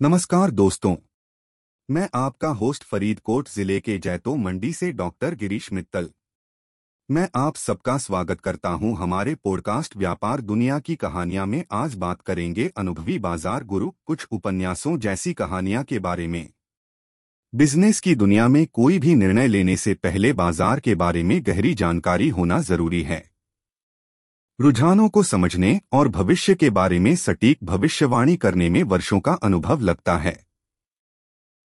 नमस्कार दोस्तों। मैं आपका होस्ट फरीदकोट ज़िले के जैतो मंडी से डॉक्टर गिरीश मित्तल। मैं आप सबका स्वागत करता हूँ हमारे पॉडकास्ट व्यापार दुनिया की कहानियाँ में। आज बात करेंगे अनुभवी बाज़ार गुरु कुछ उपन्यासों जैसी कहानियाँ के बारे में। बिज़नेस की दुनिया में कोई भी निर्णय लेने से पहले बाज़ार के बारे में गहरी जानकारी होना ज़रूरी है। रुझानों को समझने और भविष्य के बारे में सटीक भविष्यवाणी करने में वर्षों का अनुभव लगता है।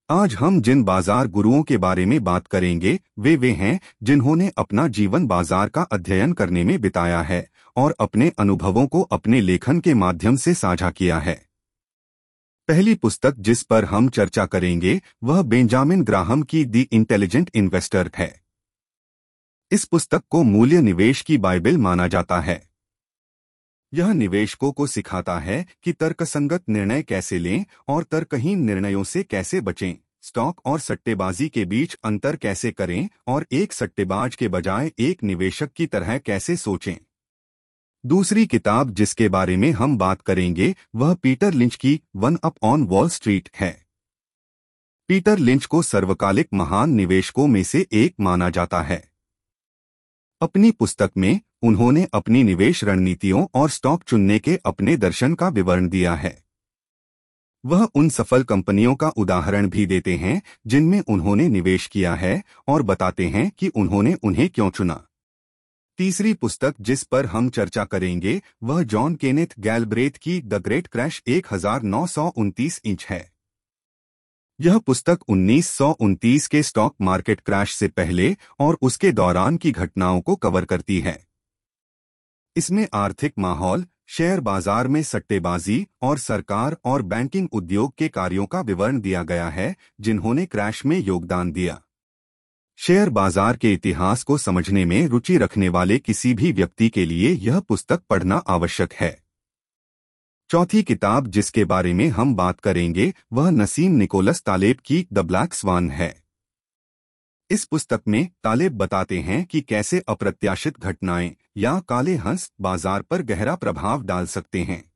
आज हम जिन बाज़ार गुरुओं के बारे में बात करेंगे, वे वे हैं जिन्होंने अपना जीवन बाज़ार का अध्ययन करने में बिताया है और अपने अनुभवों को अपने लेखन के माध्यम से साझा किया है। पहली पुस्तक जिस पर हम चर्चा करेंगे, वह बेंजामिन ग्राहम की दी इंटेलिजेंट इन्वेस्टर है। इस पुस्तक को मूल्य निवेश की बाइबल माना जाता है। यह निवेशकों को सिखाता है कि तर्कसंगत निर्णय कैसे लें और तर्कहीन निर्णयों से कैसे बचें। स्टॉक और सट्टेबाजी के बीच अंतर कैसे करें और एक सट्टेबाज के बजाय एक निवेशक की तरह कैसे सोचें। दूसरी किताब जिसके बारे में हम बात करेंगे, वह पीटर लिंच की one up on Wall Street है। पीटर लिंच को सर्वकालिक महान निवेशकों में से एक माना जाता है। अपनी पुस्तक में उन्होंने अपनी निवेश रणनीतियों और स्टॉक चुनने के अपने दर्शन का विवरण दिया है। वह उन सफल कंपनियों का उदाहरण भी देते हैं, जिनमें उन्होंने निवेश किया है और बताते हैं कि उन्होंने उन्हें क्यों चुना। तीसरी पुस्तक जिस पर हम चर्चा करेंगे, वह जॉन केनेथ गैलब्रेथ की द ग्रेट क्रैश एक हज़ार नौ सौ उनतीस इंच है। यह पुस्तक उन्नीस सौ उनतीस के स्टॉक मार्केट क्रैश से पहले और उसके दौरान की घटनाओं को कवर करती है। इसमें आर्थिक माहौल, शेयर बाज़ार में सट्टेबाजी और सरकार और बैंकिंग उद्योग के कार्यों का विवरण दिया गया है, जिन्होंने क्रैश में योगदान दिया। शेयर बाज़ार के इतिहास को समझने में रुचि रखने वाले किसी भी व्यक्ति के लिए यह पुस्तक पढ़ना आवश्यक है। चौथी किताब जिसके बारे में हम बात करेंगे, वह नसीम निकोलस तालेब की द ब्लैक स्वान है। इस पुस्तक में तालेब बताते हैं कि कैसे अप्रत्याशित घटनाएँ या काले हंस बाज़ार पर गहरा प्रभाव डाल सकते हैं।